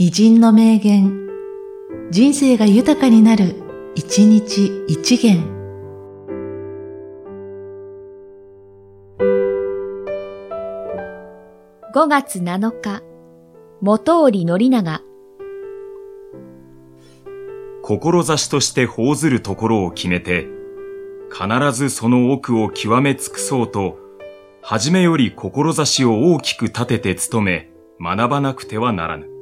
偉人の名言、人生が豊かになる、一日一元。5月7日、元織宣長。志として報ずるところを決めて、必ずその奥を極め尽くそうと、はじめより志を大きく立てて努め、学ばなくてはならぬ。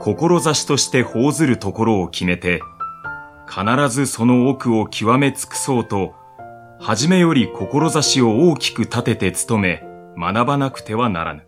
志として奉ずるところを決めて、必ずその奥を極め尽くそうと、はじめより志を大きく立てて努め、学ばなくてはならぬ。